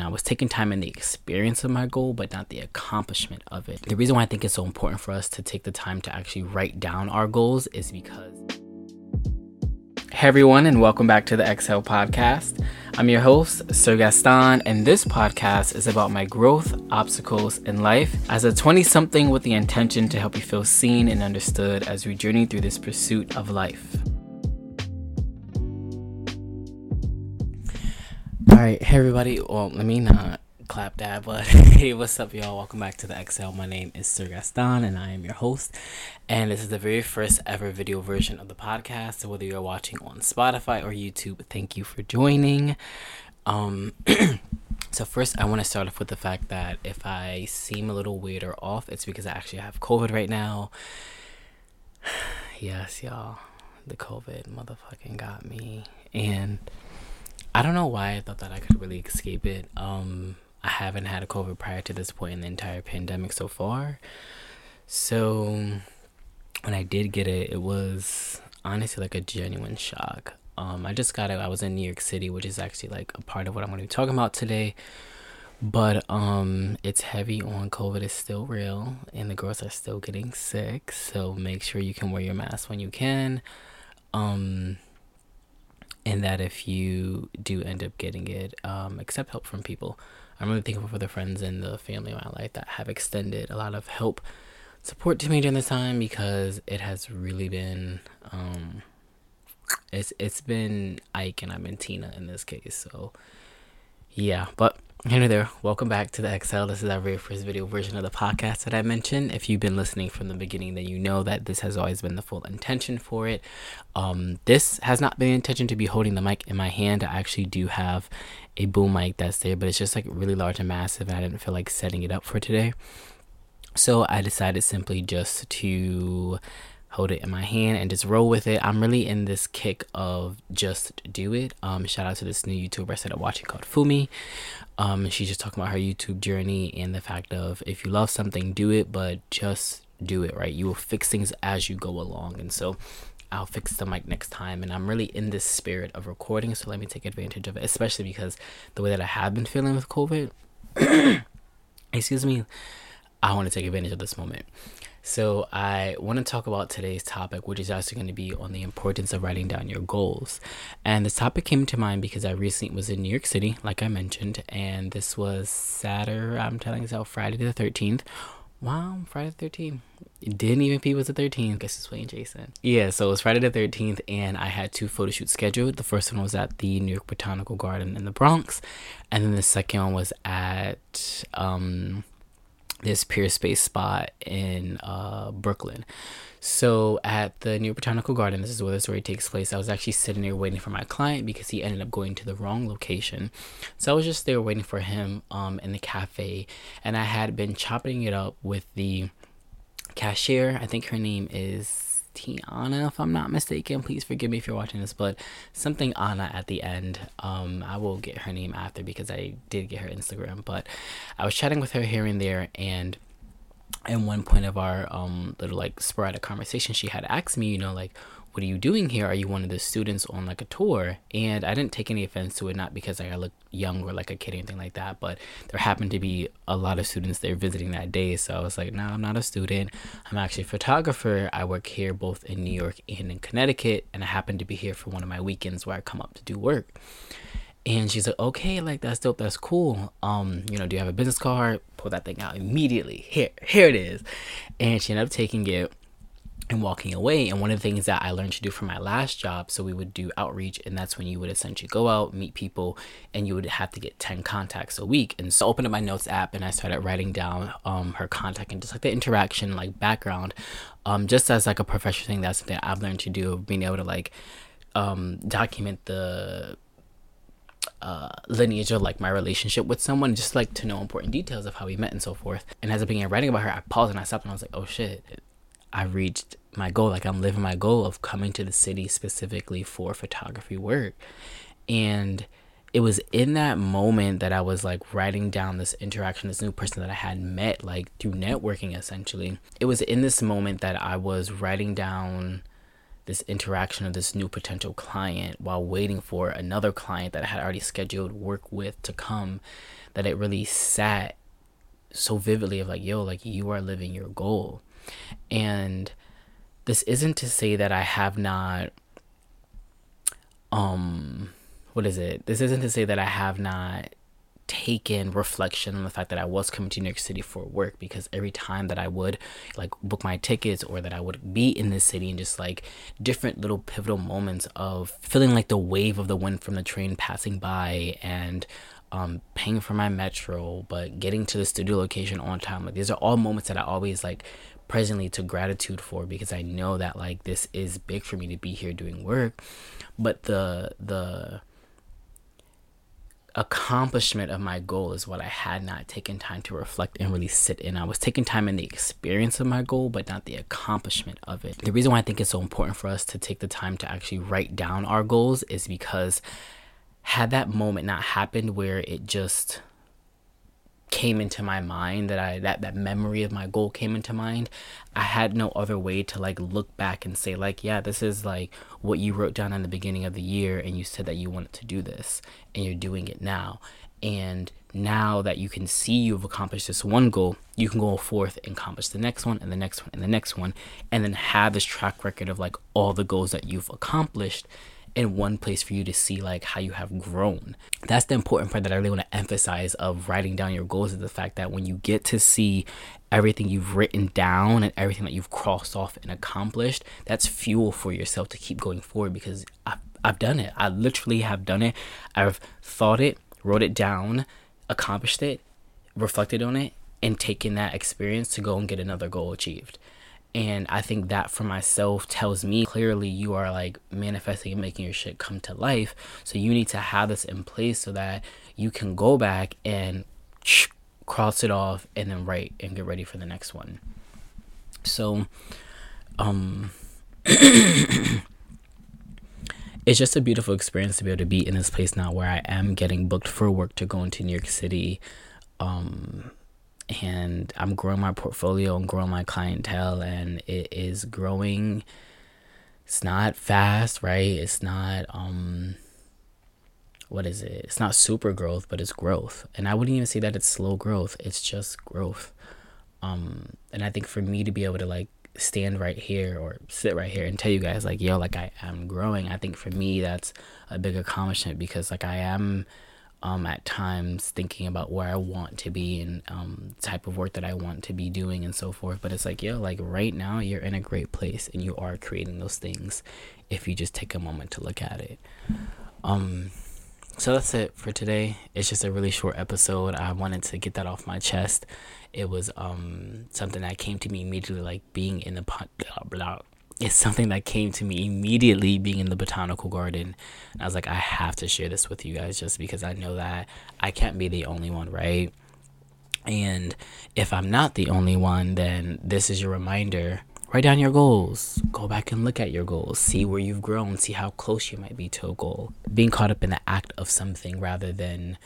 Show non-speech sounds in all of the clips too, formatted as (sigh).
and I was taking time in the experience of my goal, but not the accomplishment of it. The reason why I think it's so important for us to take the time to actually write down our goals is because. Hey everyone, and welcome back to the Exhale Podcast. I'm your host, Sirgastan, and this podcast is about my growth, obstacles, in life as a 20 something with the intention to help you feel seen and understood as we journey through this pursuit of life. Right, hey everybody. Well, let me not clap that, but (laughs) hey, what's up, y'all? Welcome back to the Exhale. My name is Sirgastan, and I am your host. And this is the very first ever video version of the podcast. So whether you're watching on Spotify or YouTube, thank you for joining. Um, (clears throat) so first, I want to start off with the fact that if I seem a little weird or off, it's because I actually have COVID right now. (sighs) yes, y'all, the COVID motherfucking got me, and I don't know why I thought that I could really escape it. Um, I haven't had a COVID prior to this point in the entire pandemic so far. So when I did get it, it was honestly like a genuine shock. Um, I just got it. I was in New York City, which is actually like a part of what I'm going to be talking about today. But um, it's heavy on COVID. is still real, and the girls are still getting sick. So make sure you can wear your mask when you can. Um, and that if you do end up getting it, um, accept help from people. I'm really thankful for the friends and the family in my life that have extended a lot of help, support to me during this time because it has really been, um, it's it's been Ike and I've been Tina in this case. So, yeah, but Hey there, welcome back to the Exhale. This is our very first video version of the podcast that I mentioned. If you've been listening from the beginning, then you know that this has always been the full intention for it. Um, this has not been intention to be holding the mic in my hand. I actually do have a boom mic that's there, but it's just like really large and massive, and I didn't feel like setting it up for today. So I decided simply just to hold it in my hand and just roll with it. I'm really in this kick of just do it. Um, shout out to this new YouTuber I started watching called Fumi. Um, she's just talking about her YouTube journey and the fact of if you love something, do it, but just do it, right? You will fix things as you go along. And so I'll fix the mic next time. And I'm really in this spirit of recording, so let me take advantage of it, especially because the way that I have been feeling with COVID, (coughs) excuse me, I want to take advantage of this moment. So, I want to talk about today's topic, which is actually going to be on the importance of writing down your goals. And this topic came to mind because I recently was in New York City, like I mentioned, and this was Saturday, I'm telling you, Friday the 13th. Wow, Friday the 13th. It didn't even peep was the 13th. Guess it's Wayne Jason. Yeah, so it was Friday the 13th, and I had two photo shoots scheduled. The first one was at the New York Botanical Garden in the Bronx, and then the second one was at um, this Peerspace spot in uh, Brooklyn. So at the New Botanical Garden, this is where the story takes place. I was actually sitting there waiting for my client because he ended up going to the wrong location. So I was just there waiting for him um, in the cafe, and I had been chopping it up with the cashier. I think her name is Tiana, if I'm not mistaken. Please forgive me if you're watching this, but something Anna at the end. Um, I will get her name after because I did get her Instagram. But I was chatting with her here and there, and in one point of our um little like sporadic conversation, she had asked me, you know, like, what are you doing here? Are you one of the students on like a tour? And I didn't take any offense to it, not because I look young or like a kid or anything like that, but there happened to be a lot of students there visiting that day. So I was like, no, I'm not a student. I'm actually a photographer. I work here both in New York and in Connecticut, and I happen to be here for one of my weekends where I come up to do work. And she's like, okay, like that's dope, that's cool. Um, you know, do you have a business card? Pull that thing out immediately. Here, here it is. And she ended up taking it and walking away. And one of the things that I learned to do for my last job, so we would do outreach, and that's when you would essentially go out, meet people, and you would have to get 10 contacts a week. And so I opened up my notes app and I started writing down um, her contact and just like the interaction, like background, um, just as like a professional thing. That's something I've learned to do, being able to like um, document the uh, lineage of like my relationship with someone, just like to know important details of how we met and so forth. And as I began writing about her, I paused and I stopped and I was like, oh shit, I reached my goal. Like I'm living my goal of coming to the city specifically for photography work. And it was in that moment that I was like writing down this interaction, this new person that I had met, like through networking essentially. It was in this moment that I was writing down this interaction of this new potential client while waiting for another client that I had already scheduled work with to come that it really sat so vividly of like yo like you are living your goal and this isn't to say that I have not um what is it this isn't to say that I have not taken reflection on the fact that I was coming to New York City for work because every time that I would like book my tickets or that I would be in this city and just like different little pivotal moments of feeling like the wave of the wind from the train passing by and um, paying for my metro, but getting to the studio location on time. Like these are all moments that I always like presently to gratitude for because I know that like this is big for me to be here doing work. But the the accomplishment of my goal is what I had not taken time to reflect and really sit in. I was taking time in the experience of my goal, but not the accomplishment of it. The reason why I think it's so important for us to take the time to actually write down our goals is because had that moment not happened where it just came into my mind that I that that memory of my goal came into mind I had no other way to like look back and say like yeah this is like what you wrote down in the beginning of the year and you said that you wanted to do this and you're doing it now. And now that you can see you've accomplished this one goal you can go forth and accomplish the next one and the next one and the next one and then have this track record of like all the goals that you've accomplished in one place for you to see like how you have grown. That's the important part that I really want to emphasize of writing down your goals is the fact that when you get to see everything you've written down and everything that you've crossed off and accomplished, that's fuel for yourself to keep going forward because I've, I've done it. I literally have done it. I've thought it, wrote it down, accomplished it, reflected on it, and taken that experience to go and get another goal achieved. And I think that for myself tells me clearly you are like manifesting and making your shit come to life. So you need to have this in place so that you can go back and (sniffs) cross it off and then write and get ready for the next one. So, um, (clears throat) it's just a beautiful experience to be able to be in this place now where I am getting booked for work to go into New York City. Um, and I'm growing my portfolio and growing my clientele, and it is growing. It's not fast, right? It's not um what is it? It's not super growth, but it's growth. And I wouldn't even say that it's slow growth. It's just growth. Um and I think for me to be able to like stand right here or sit right here and tell you guys like yo like I am growing, I think for me that's a big accomplishment because like I am um, at times thinking about where I want to be and um, type of work that I want to be doing and so forth. But it's like, yo, like right now you're in a great place and you are creating those things if you just take a moment to look at it. Um, so that's it for today. It's just a really short episode. I wanted to get that off my chest. It was um, something that came to me immediately, like being in the blah, blah, it's something that came to me immediately being in the botanical garden. And I was like, I have to share this with you guys just because I know that I can't be the only one, right? And if I'm not the only one, then this is your reminder. Write down your goals. Go back and look at your goals. See where you've grown. See how close you might be to a goal. Being caught up in the act of something rather than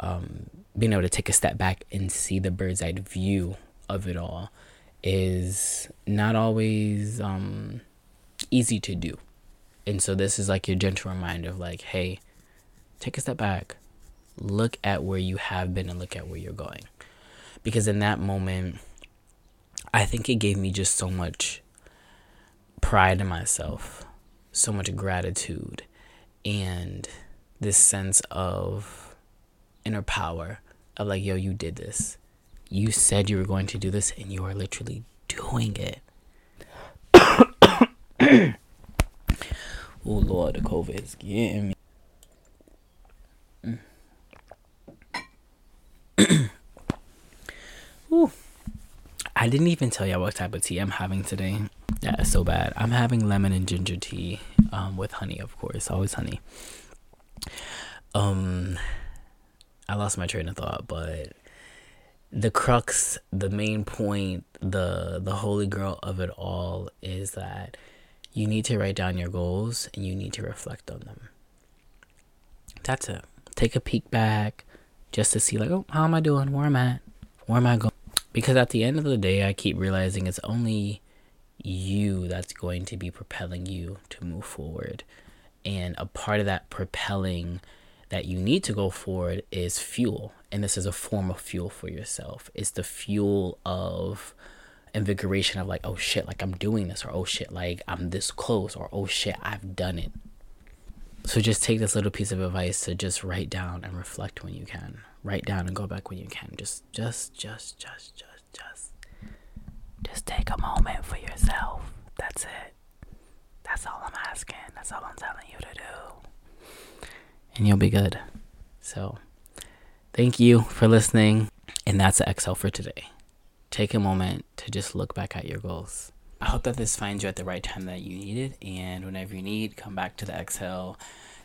um, being able to take a step back and see the bird's eye view of it all is not always um, easy to do. And so this is like your gentle reminder of like, hey, take a step back, look at where you have been and look at where you're going. Because in that moment, I think it gave me just so much pride in myself, so much gratitude, and this sense of inner power of like, yo, you did this you said you were going to do this and you are literally doing it. (coughs) oh Lord, the COVID is getting me. (coughs) Ooh. I didn't even tell y'all what type of tea I'm having today. That is so bad. I'm having lemon and ginger tea, um, with honey, of course, always honey. Um, I lost my train of thought, but the crux, the main point, the the holy grail of it all is that you need to write down your goals and you need to reflect on them. That's it. Take a peek back just to see like, oh, how am I doing? Where am I? Where am I going? Because at the end of the day, I keep realizing it's only you that's going to be propelling you to move forward. And a part of that propelling that you need to go forward is fuel. And this is a form of fuel for yourself. It's the fuel of invigoration of like, oh shit, like I'm doing this, or oh shit, like I'm this close, or oh shit, I've done it. So just take this little piece of advice to just write down and reflect when you can. Write down and go back when you can. Just, just, just, just, just, just. Just take a moment for yourself. That's it. That's all I'm asking. That's all I'm telling you to do. And you'll be good. So, thank you for listening. And that's the Exhale for today. Take a moment to just look back at your goals. I hope that this finds you at the right time that you need it. And whenever you need, come back to the Exhale.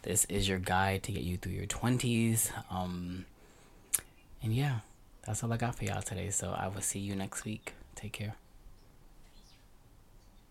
This is your guide to get you through your 20s. Um, and yeah, that's all I got for y'all today. So I will see you next week. Take care.